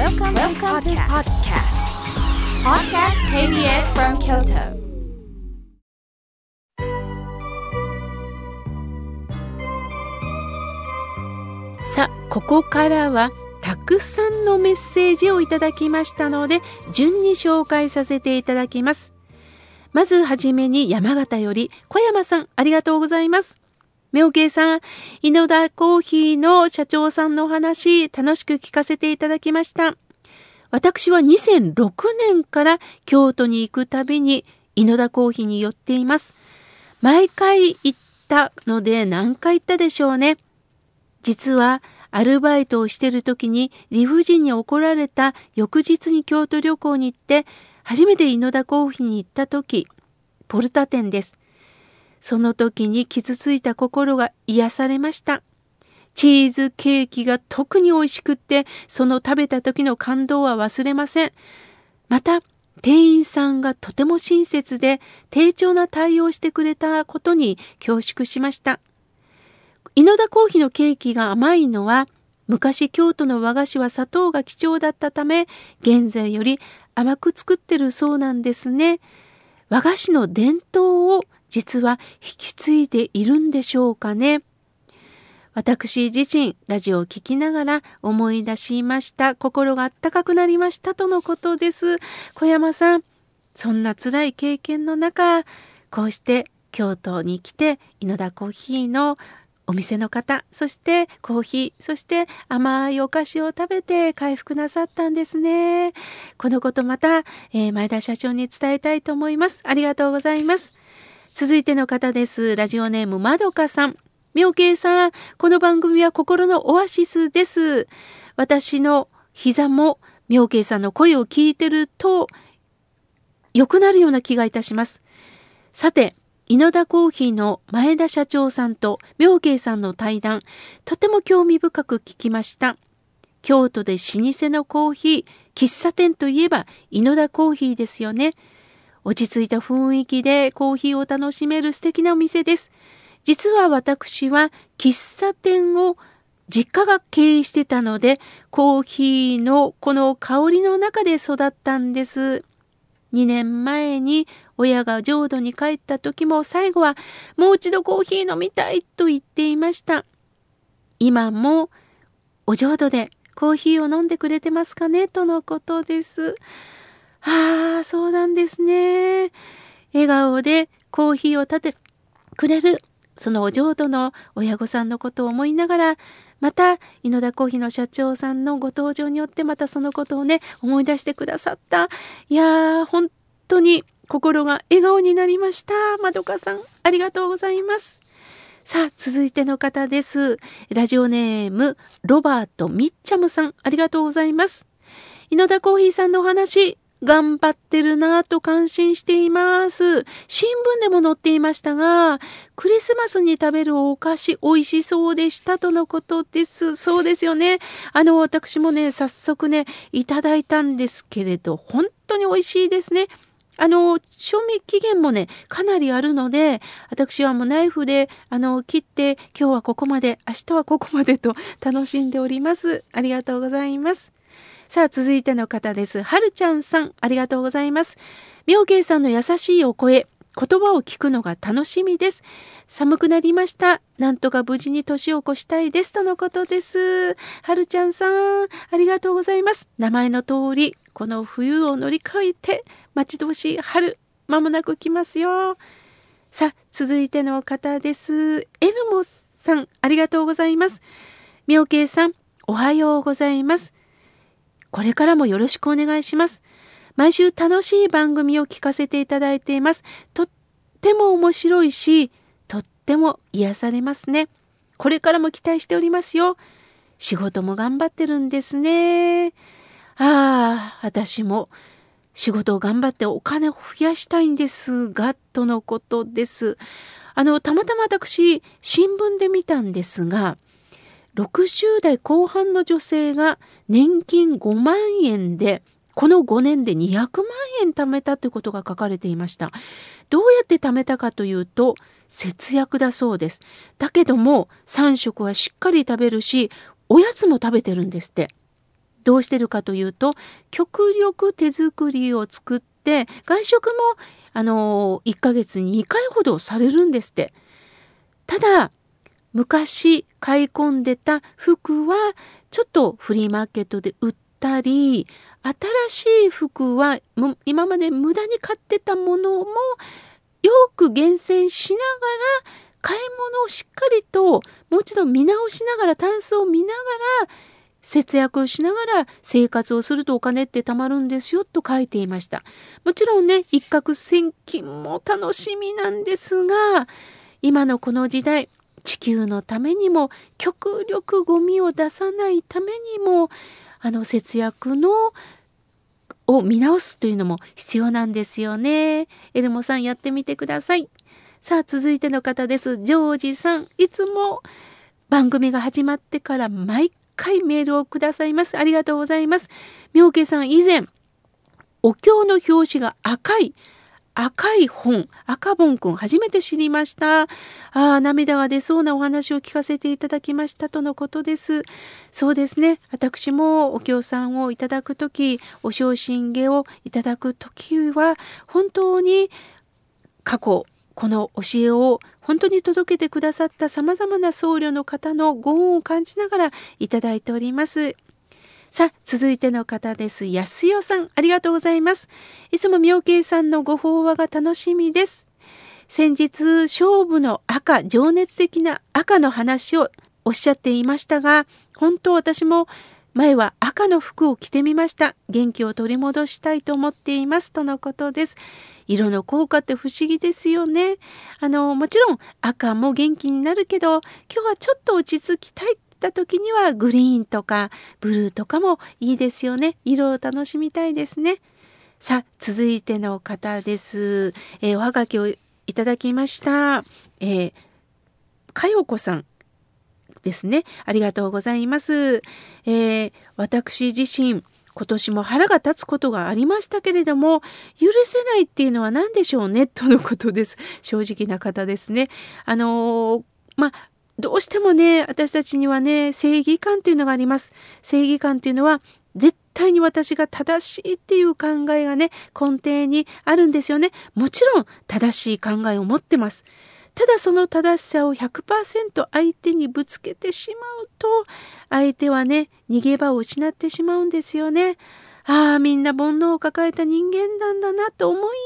Welcome, Welcome to podcast. Podcast KBS from Kyoto. さあここからはたくさんのメッセージをいただきましたので順に紹介させていただきますまずはじめに山形より小山さんありがとうございます妙慶さん、井野田コーヒーの社長さんのお話、楽しく聞かせていただきました。私は2006年から京都に行くたびに井野田コーヒーに寄っています。毎回行ったので何回行ったでしょうね。実はアルバイトをしてる時に理不尽に怒られた翌日に京都旅行に行って初めて井野田コーヒーに行った時、ポルタ店です。その時に傷ついた心が癒されました。チーズケーキが特に美味しくって、その食べた時の感動は忘れません。また、店員さんがとても親切で、丁重な対応してくれたことに恐縮しました。井野田コーヒーのケーキが甘いのは、昔京都の和菓子は砂糖が貴重だったため、現在より甘く作ってるそうなんですね。和菓子の伝統を実は引き継いでいるんでしょうかね。私自身ラジオを聴きながら思い出しました。心があったかくなりましたとのことです。小山さんそんな辛い経験の中こうして京都に来て井田コーヒーのお店の方そしてコーヒーそして甘いお菓子を食べて回復なさったんですね。このことまた、えー、前田社長に伝えたいと思います。ありがとうございます。続いての方です。ラジオネームまどかさん。妙慶さん、この番組は心のオアシスです。私の膝も妙慶さんの声を聞いてると良くなるような気がいたします。さて、井野田コーヒーの前田社長さんと妙慶さんの対談、とても興味深く聞きました。京都で老舗のコーヒー、喫茶店といえば井野田コーヒーですよね。落ち着いた雰囲気でコーヒーを楽しめる素敵なお店です。実は私は喫茶店を実家が経営してたので、コーヒーのこの香りの中で育ったんです。2年前に親が浄土に帰った時も最後はもう一度コーヒー飲みたいと言っていました。今もお浄土でコーヒーを飲んでくれてますかねとのことです。ああ、そうなんですね。笑顔でコーヒーを立てくれる、そのお浄土の親御さんのことを思いながら、また、井野田コーヒーの社長さんのご登場によってまたそのことをね、思い出してくださった。いやー、本当に心が笑顔になりました。まどかさん、ありがとうございます。さあ、続いての方です。ラジオネーム、ロバート・ミッチャムさん、ありがとうございます。井野田コーヒーさんのお話、頑張ってるなぁと感心しています。新聞でも載っていましたが、クリスマスに食べるお菓子美味しそうでしたとのことです。そうですよね。あの、私もね、早速ね、いただいたんですけれど、本当に美味しいですね。あの、賞味期限もね、かなりあるので、私はもうナイフで、あの、切って、今日はここまで、明日はここまでと楽しんでおります。ありがとうございます。さあ、続いての方です。はるちゃんさん、ありがとうございます。妙慶さんの優しいお声、言葉を聞くのが楽しみです。寒くなりました。なんとか無事に年を越したいです。とのことです。はるちゃんさん、ありがとうございます。名前の通り、この冬を乗り越えて、待ち遠しい春、まもなく来ますよ。さあ、続いての方です。エルモさん、ありがとうございます。妙慶さん、おはようございます。これからもよろしくお願いします。毎週楽しい番組を聞かせていただいています。とっても面白いし、とっても癒されますね。これからも期待しておりますよ。仕事も頑張ってるんですね。ああ、私も仕事を頑張ってお金を増やしたいんですが、とのことです。あの、たまたま私、新聞で見たんですが、60代後半の女性が年金5万円でこの5年で200万円貯めたということが書かれていました。どうやって貯めたかというと節約だそうです。だけども3食はしっかり食べるしおやつも食べてるんですって。どうしてるかというと極力手作りを作って外食もあの1ヶ月に2回ほどされるんですって。ただ昔買い込んでた服はちょっとフリーマーケットで売ったり新しい服は今まで無駄に買ってたものもよく厳選しながら買い物をしっかりともう一度見直しながらタンスを見ながら節約をしながら生活をするとお金って貯まるんですよと書いていました。もちろんね一攫千金も楽しみなんですが今のこの時代地球のためにも極力ゴミを出さないためにもあの節約のを見直すというのも必要なんですよね。エルモさんやってみてください。さあ続いての方です。ジョージさんいつも番組が始まってから毎回メールをくださいます。ありがとうございます。妙慶さん以前お経の表紙が赤い赤い本、赤本くん初めて知りました。ああ、涙が出そうなお話を聞かせていただきましたとのことです。そうですね。私もお経さんをいただくとき、お昇進下をいただくときは、本当に過去、この教えを本当に届けてくださった様々な僧侶の方のご恩を感じながらいただいております。さあ、続いての方です。安代さん、ありがとうございます。いつも妙慶さんのご法話が楽しみです。先日、勝負の赤、情熱的な赤の話をおっしゃっていましたが、本当私も前は赤の服を着てみました。元気を取り戻したいと思っています。とのことです。色の効果って不思議ですよね。あの、もちろん赤も元気になるけど、今日はちょっと落ち着きたいった時にはグリーンとかブルーとかもいいですよね。色を楽しみたいですね。さあ、続いての方です。えー、おはがきをいただきました。えー、かよこさんですね。ありがとうございます。えー、私自身、今年も腹が立つことがありましたけれども許せないっていうのは何でしょうね？とのことです正直な方ですねあのまあどうしてもね私たちにはね正義感というのがあります。正義感というのは絶対に私が正しいっていう考えがね根底にあるんですよね。もちろん正しい考えを持ってます。ただその正しさを100%相手にぶつけてしまうと相手はね逃げ場を失ってしまうんですよね。ああみんな煩悩を抱えた人間なんだなと思いながら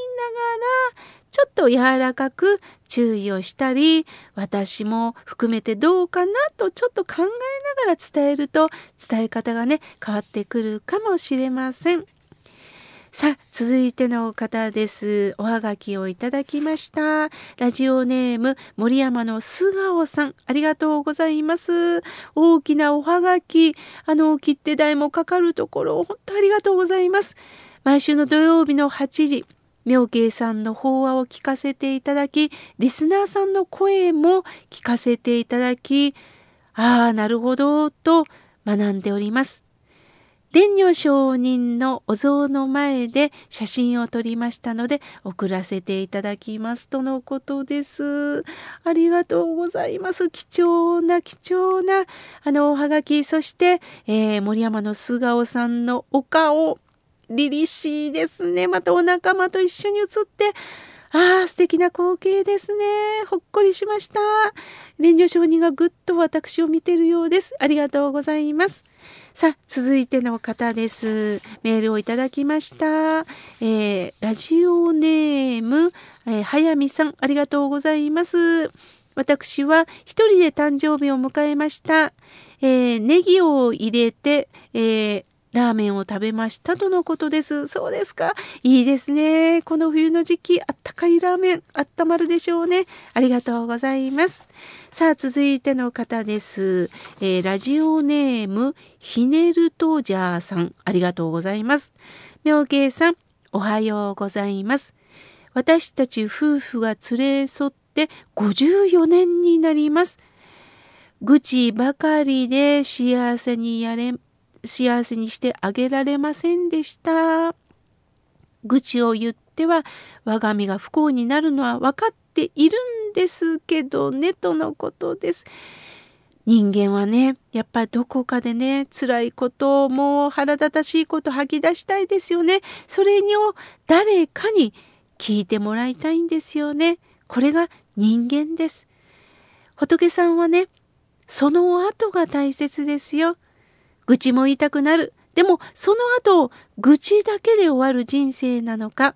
ちょっと柔らかく注意をしたり私も含めてどうかなとちょっと考えながら伝えると伝え方がね変わってくるかもしれません。さあ続いての方です。おはがきをいただきました。ラジオネーム森山の素顔さん。ありがとうございます。大きなおはがきあの切手代もかかるところ本当ありがとうございます。毎週の土曜日の8時妙慶さんの法話を聞かせていただき、リスナーさんの声も聞かせていただき、ああ、なるほど、と学んでおります。蓮如上人のお像の前で写真を撮りましたので送らせていただきますとのことです。ありがとうございます。貴重な貴重なあのおはがき、そして、えー、森山の素顔さんのお顔、凛々しいですね。またお仲間と一緒に写って、ああ、素敵な光景ですね。ほっこりしました。蓮女上人がぐっと私を見てるようです。ありがとうございます。さあ、続いての方です。メールをいただきました。えー、ラジオネーム、えー、早見さん、ありがとうございます。私は一人で誕生日を迎えました。えー、ネギを入れて、えーラーメンを食べましたとのことです。そうですか。いいですね。この冬の時期、あったかいラーメン、あったまるでしょうね。ありがとうございます。さあ、続いての方です。えー、ラジオネーム、ひねるとジャーさん、ありがとうございます。妙慶さん、おはようございます。私たち夫婦が連れ添って54年になります。愚痴ばかりで幸せにやれ幸せにしてあげられませんでした。愚痴を言っては我が身が不幸になるのは分かっているんですけどねとのことです。人間はねやっぱどこかでね辛いこともう腹立たしいこと吐き出したいですよねそれを誰かに聞いてもらいたいんですよねこれが人間です仏さんはねその後が大切ですよ愚痴も言いたくなる。でもその後愚痴だけで終わる人生なのか。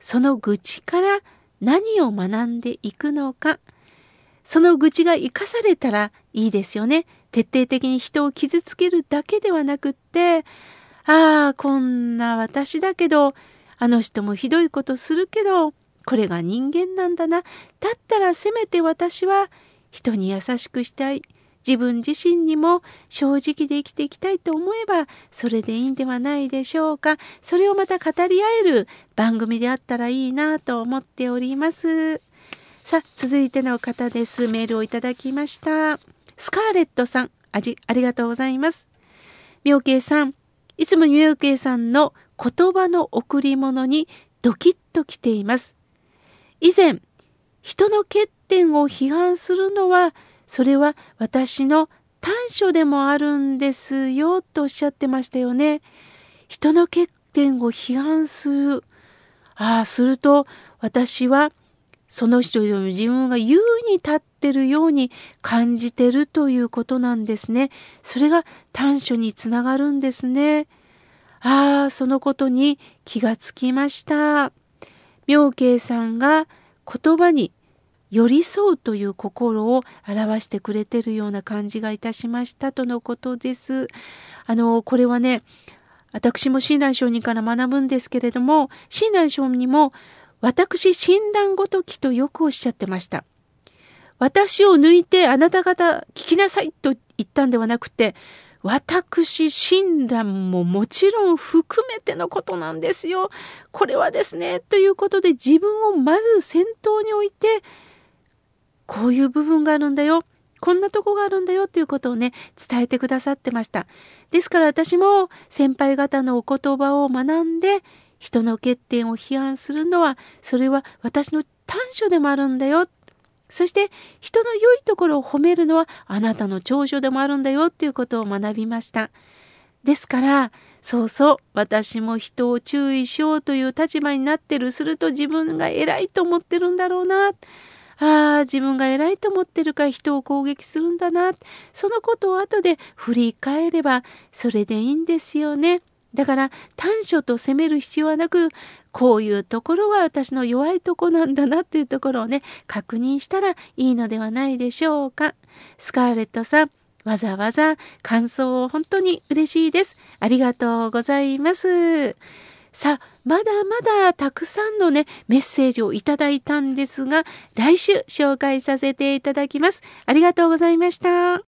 その愚痴から何を学んでいくのか。その愚痴が生かされたらいいですよね。徹底的に人を傷つけるだけではなくって。ああこんな私だけどあの人もひどいことするけどこれが人間なんだな。だったらせめて私は人に優しくしたい。自分自身にも正直で生きていきたいと思えばそれでいいんではないでしょうか。それをまた語り合える番組であったらいいなと思っております。さあ続いての方です。メールをいただきました。スカーレットさん。あありがとうございます。妙慶さん。いつも妙慶さんの言葉の贈り物にドキッときています。以前人の欠点を批判するのはそれは私の短所でもあるんですよとおっしゃってましたよね。人の欠点を批判する。ああ、すると私はその人よりも自分が優に立ってるように感じてるということなんですね。それが短所につながるんですね。ああ、そのことに気がつきました。妙慶さんが言葉に寄り添うという心を表してくれてるような感じがいたしましたとのことです。あのこれはね私も親鸞上人から学ぶんですけれども親鸞上人も私親鸞ごときとよくおっしゃってました。私を抜いてあなた方聞きなさいと言ったんではなくて私親鸞ももちろん含めてのことなんですよ。これはですねということで自分をまず先頭に置いてこういう部分があるんだよ。こんなとこがあるんだよっていうことをね伝えてくださってました。ですから私も先輩方のお言葉を学んで人の欠点を批判するのはそれは私の短所でもあるんだよ。そして人の良いところを褒めるのはあなたの長所でもあるんだよっていうことを学びました。ですからそうそう私も人を注意しようという立場になってる。すると自分が偉いと思ってるんだろうな。ああ自分が偉いと思ってるから人を攻撃するんだなそのことを後で振り返ればそれでいいんですよね。だから短所と責める必要はなくこういうところは私の弱いとこなんだなっていうところをね確認したらいいのではないでしょうか。スカーレットさんわざわざ感想を本当に嬉しいです。ありがとうございます。さあまだまだたくさんのねメッセージをいただいたんですが来週紹介させていただきます。ありがとうございました。